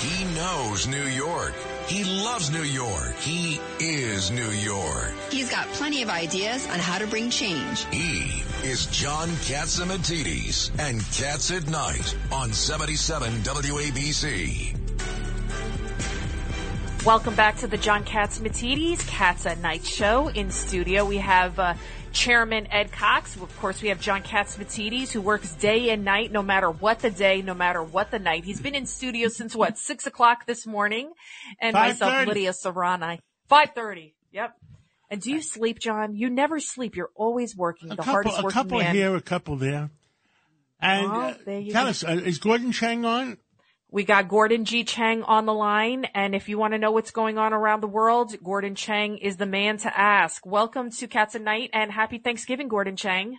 He knows New York. He loves New York. He is New York. He's got plenty of ideas on how to bring change. He is John Catsimatidis and Cats at Night on 77 WABC. Welcome back to the John Catsimatidis Cats at Night show. In studio, we have uh, Chairman Ed Cox. Of course, we have John Catsimatidis, who works day and night, no matter what the day, no matter what the night. He's been in studio since what six o'clock this morning, and myself, Lydia Serrani, five thirty. Yep. And do you sleep, John? You never sleep. You're always working. A the couple, hardest a couple man. here, a couple there. And uh, there you tell go. us, uh, is Gordon Chang on? We got Gordon G. Chang on the line, and if you want to know what's going on around the world, Gordon Chang is the man to ask. Welcome to Cats at Night, and happy Thanksgiving, Gordon Chang.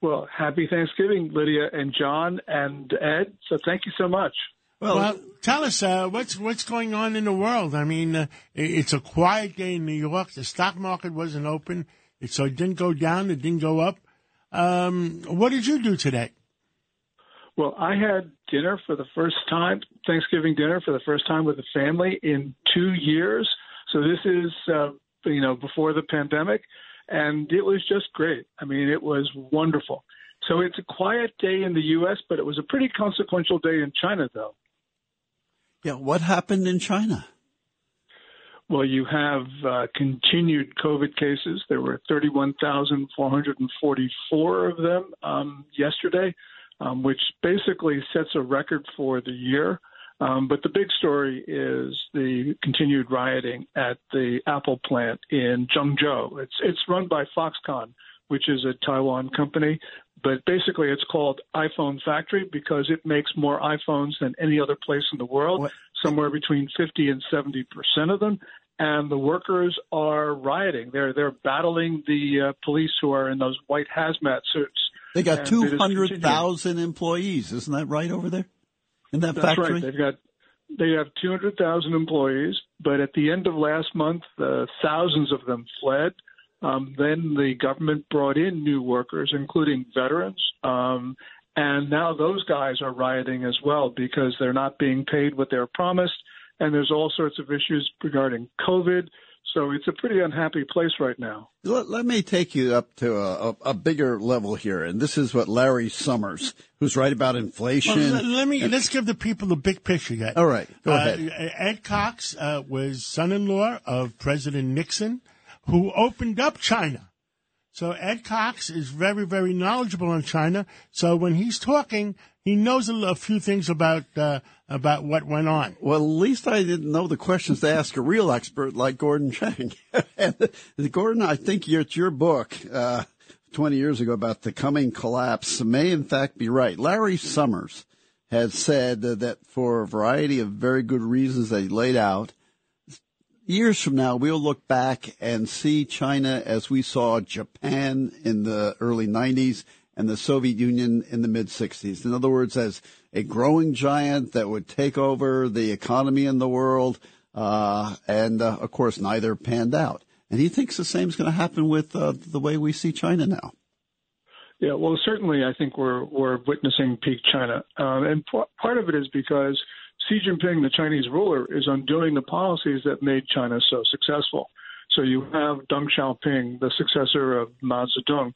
Well, happy Thanksgiving, Lydia and John and Ed. So thank you so much. Well, tell us uh, what's what's going on in the world. I mean, uh, it's a quiet day in New York. The stock market wasn't open, so it didn't go down. It didn't go up. Um, what did you do today? Well, I had dinner for the first time, Thanksgiving dinner for the first time with the family in two years. So this is, uh, you know, before the pandemic, and it was just great. I mean, it was wonderful. So it's a quiet day in the U.S., but it was a pretty consequential day in China, though. Yeah, what happened in China? Well, you have uh, continued COVID cases. There were 31,444 of them um, yesterday, um, which basically sets a record for the year. Um, but the big story is the continued rioting at the Apple plant in Zhengzhou. It's it's run by Foxconn, which is a Taiwan company, but basically it's called iPhone Factory because it makes more iPhones than any other place in the world, What? somewhere between 50 and 70 percent of them. And the workers are rioting. They're they're battling the uh, police who are in those white hazmat suits. They got two hundred thousand employees, isn't that right over there in that That's factory? right. They've got they have 200,000 employees, but at the end of last month, uh, thousands of them fled. Um, then the government brought in new workers, including veterans, um, and now those guys are rioting as well because they're not being paid what they're promised, and there's all sorts of issues regarding COVID. So it's a pretty unhappy place right now. Let, let me take you up to a, a, a bigger level here, and this is what Larry Summers, who's right about inflation. Well, let, let me let's give the people the big picture yet. All right, go Uh, ahead. Ed Cox uh, was son-in-law of President Nixon, who opened up China. So Ed Cox is very, very knowledgeable on China. So when he's talking, he knows a, few things about uh, about what went on. Well, at least I didn't know the questions to ask a real expert like Gordon Chang. and, Gordon, I think your, your book, uh, 20 years ago about the coming collapse may in fact be right. Larry Summers has said that for a variety of very good reasons that he laid out, years from now, we'll look back and see China as we saw Japan in the early 90s and the Soviet Union in the mid 60s. In other words, as a growing giant that would take over the economy in the world. Uh, and uh, of course, neither panned out. And he thinks the same is going to happen with uh, the way we see China now. Yeah, well, certainly, I think we're we're witnessing peak China, um, and p- part of it is because Xi Jinping, the Chinese ruler, is undoing the policies that made China so successful. So you have Deng Xiaoping, the successor of Mao Zedong.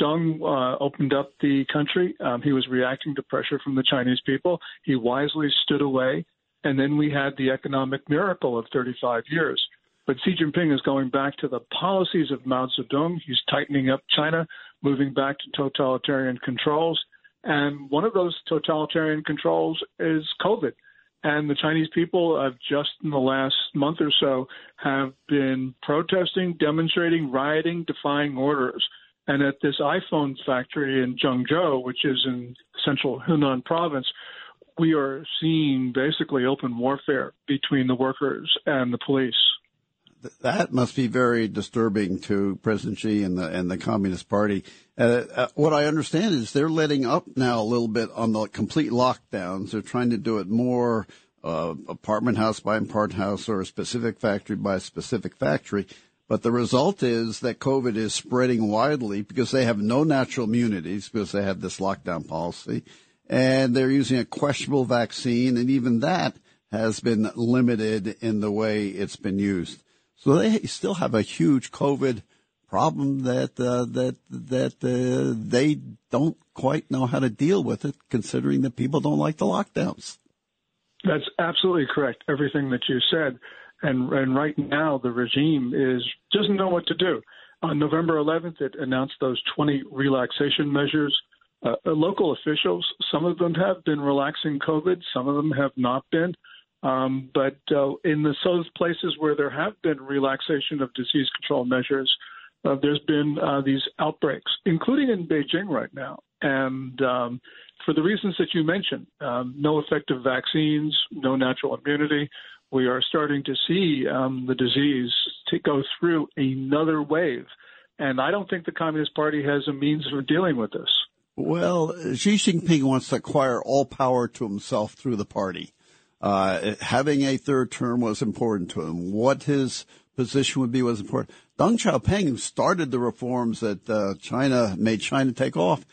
Deng uh, opened up the country. Um, he was reacting to pressure from the Chinese people. He wisely stood away, and then we had the economic miracle of 35 years. But Xi Jinping is going back to the policies of Mao Zedong. He's tightening up China, moving back to totalitarian controls. And one of those totalitarian controls is COVID. And the Chinese people have just in the last month or so have been protesting, demonstrating, rioting, defying orders. And at this iPhone factory in Zhengzhou, which is in central Hunan province, we are seeing basically open warfare between the workers and the police. That must be very disturbing to President Xi and the and the Communist Party. Uh, uh, what I understand is they're letting up now a little bit on the complete lockdowns. They're trying to do it more uh, apartment house by apartment house or a specific factory by a specific factory. But the result is that COVID is spreading widely because they have no natural immunities because they have this lockdown policy and they're using a questionable vaccine and even that has been limited in the way it's been used. So they still have a huge COVID problem that uh, that that uh, they don't quite know how to deal with it, considering that people don't like the lockdowns. That's absolutely correct. Everything that you said, and and right now the regime is doesn't know what to do. On November 11th, it announced those 20 relaxation measures. Uh, local officials, some of them have been relaxing COVID, some of them have not been. Um, but uh, in the those places where there have been relaxation of disease control measures, uh, there's been uh, these outbreaks, including in Beijing right now. And um, for the reasons that you mentioned, um, no effective vaccines, no natural immunity, we are starting to see um, the disease to go through another wave. And I don't think the Communist Party has a means of dealing with this. Well, Xi Jinping wants to acquire all power to himself through the party. Uh, having a third term was important to him. What his position would be was important. Deng Xiaoping, started the reforms that uh, China made China take off,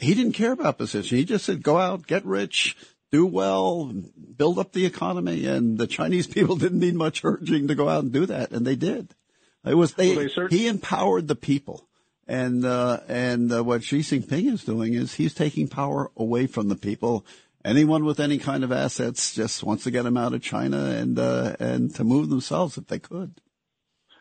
he didn't care about position. He just said, "Go out, get rich, do well, build up the economy." And the Chinese people didn't need much urging to go out and do that, and they did. It was they. Well, they he empowered the people. And uh, and uh, what Xi Jinping is doing is he's taking power away from the people anyone with any kind of assets just wants to get them out of China and uh, and to move themselves if they could.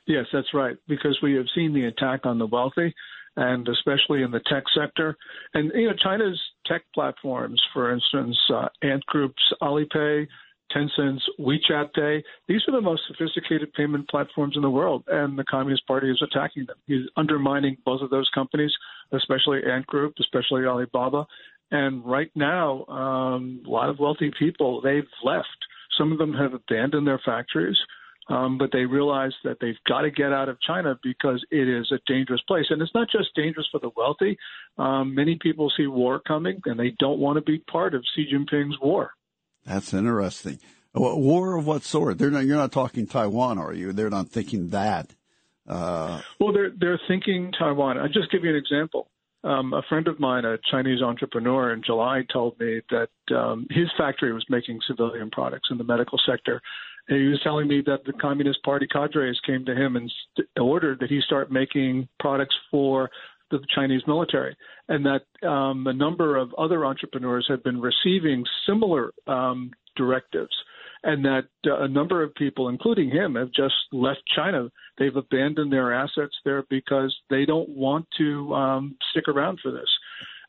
Yes, that's right. Because we have seen the attack on the wealthy, and especially in the tech sector. And you know, China's tech platforms, for instance, uh, Ant Group's Alipay, Tencent's WeChat Pay. These are the most sophisticated payment platforms in the world, and the Communist Party is attacking them. He's undermining both of those companies, especially Ant Group, especially Alibaba, and right now, um, a lot of wealthy people, they've left. Some of them have abandoned their factories, um, but they realize that they've got to get out of China because it is a dangerous place. And it's not just dangerous for the wealthy. Um, many people see war coming and they don't want to be part of Xi Jinping's war. That's interesting. War of what sort? They're not, you're not talking Taiwan, are you? They're not thinking that. Uh, well, they're they're thinking Taiwan. I'll just give you an example. Um, a friend of mine, a Chinese entrepreneur in July, told me that um, his factory was making civilian products in the medical sector. He was telling me that the Communist Party cadres came to him and st- ordered that he start making products for the Chinese military, and that um, a number of other entrepreneurs had been receiving similar um, directives and that uh, a number of people, including him, have just left China. They've abandoned their assets there because they don't want to um, stick around for this.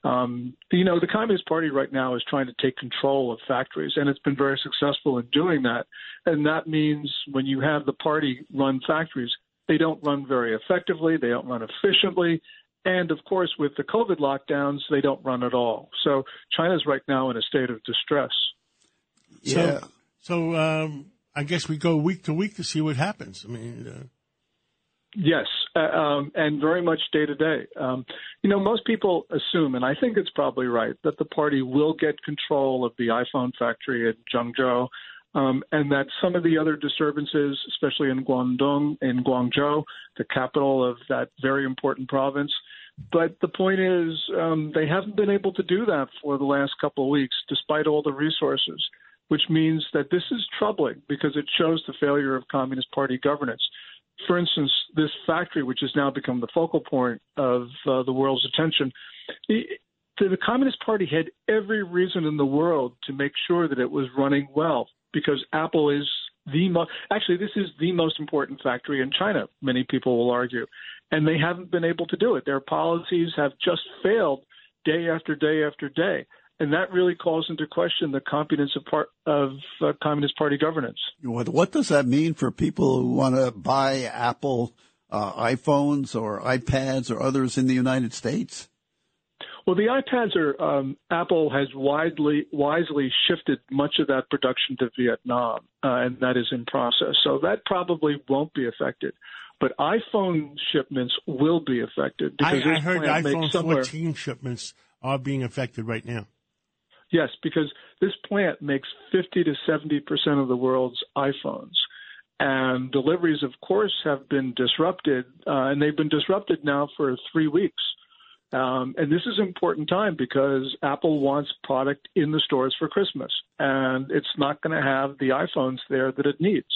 Um, you know, the Communist Party right now is trying to take control of factories, and it's been very successful in doing that. And that means when you have the party run factories, they don't run very effectively, they don't run efficiently, and of course, with the COVID lockdowns, they don't run at all. So China's right now in a state of distress. Yeah. So, so um, I guess we go week to week to see what happens. I mean. Uh... Yes, uh, um, and very much day to day. Um, you know, most people assume, and I think it's probably right, that the party will get control of the iPhone factory at Zhengzhou, um, and that some of the other disturbances, especially in Guangdong, in Guangzhou, the capital of that very important province. But the point is, um, they haven't been able to do that for the last couple of weeks, despite all the resources which means that this is troubling because it shows the failure of Communist Party governance. For instance, this factory, which has now become the focal point of uh, the world's attention, it, the Communist Party had every reason in the world to make sure that it was running well because Apple is the most, actually, this is the most important factory in China, many people will argue. And they haven't been able to do it. Their policies have just failed day after day after day and that really calls into question the competence of, part, of uh, Communist Party governance. What, what, does that mean for people who want to buy Apple uh, iPhones or iPads or others in the United States? Well, the iPads are um, Apple has widely wisely shifted much of that production to Vietnam, uh, and that is in process. So that probably won't be affected. But iPhone shipments will be affected because I, I heard iPhone 14 shipments are being affected right now. Yes, because this plant makes 50 to 70 percent of the world's iPhones. And deliveries, of course, have been disrupted, uh, and they've been disrupted now for three weeks. Um, and this is an important time because Apple wants product in the stores for Christmas, and it's not going to have the iPhones there that it needs.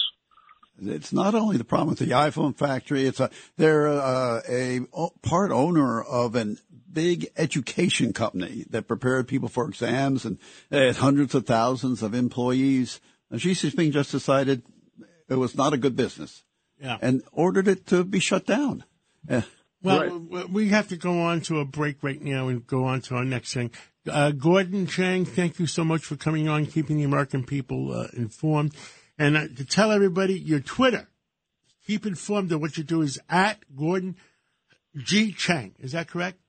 It's not only the problem with the iPhone factory. It's a they're uh, a part owner of a big education company that prepared people for exams and had hundreds of thousands of employees. And Xi Jinping just decided it was not a good business Yeah. and ordered it to be shut down. Uh, Well, Right. we have to go on to a break right now and go on to our next thing. Uh, Gordon Chang, thank you so much for coming on, keeping the American people uh, informed. And uh, to tell everybody, your Twitter, keep informed of what you do is at Gordon G. Chang. Is that correct?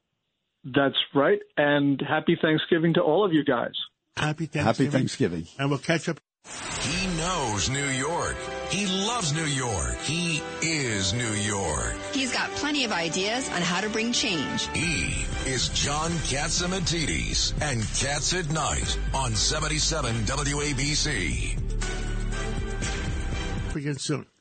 That's right. And happy Thanksgiving to all of you guys. Happy Thanksgiving. happy Thanksgiving. And we'll catch up. He knows New York. He loves New York. He is New York. He's got plenty of ideas on how to bring change. He is John Catsimatidis and Cats at Night on 77 WABC. Again soon.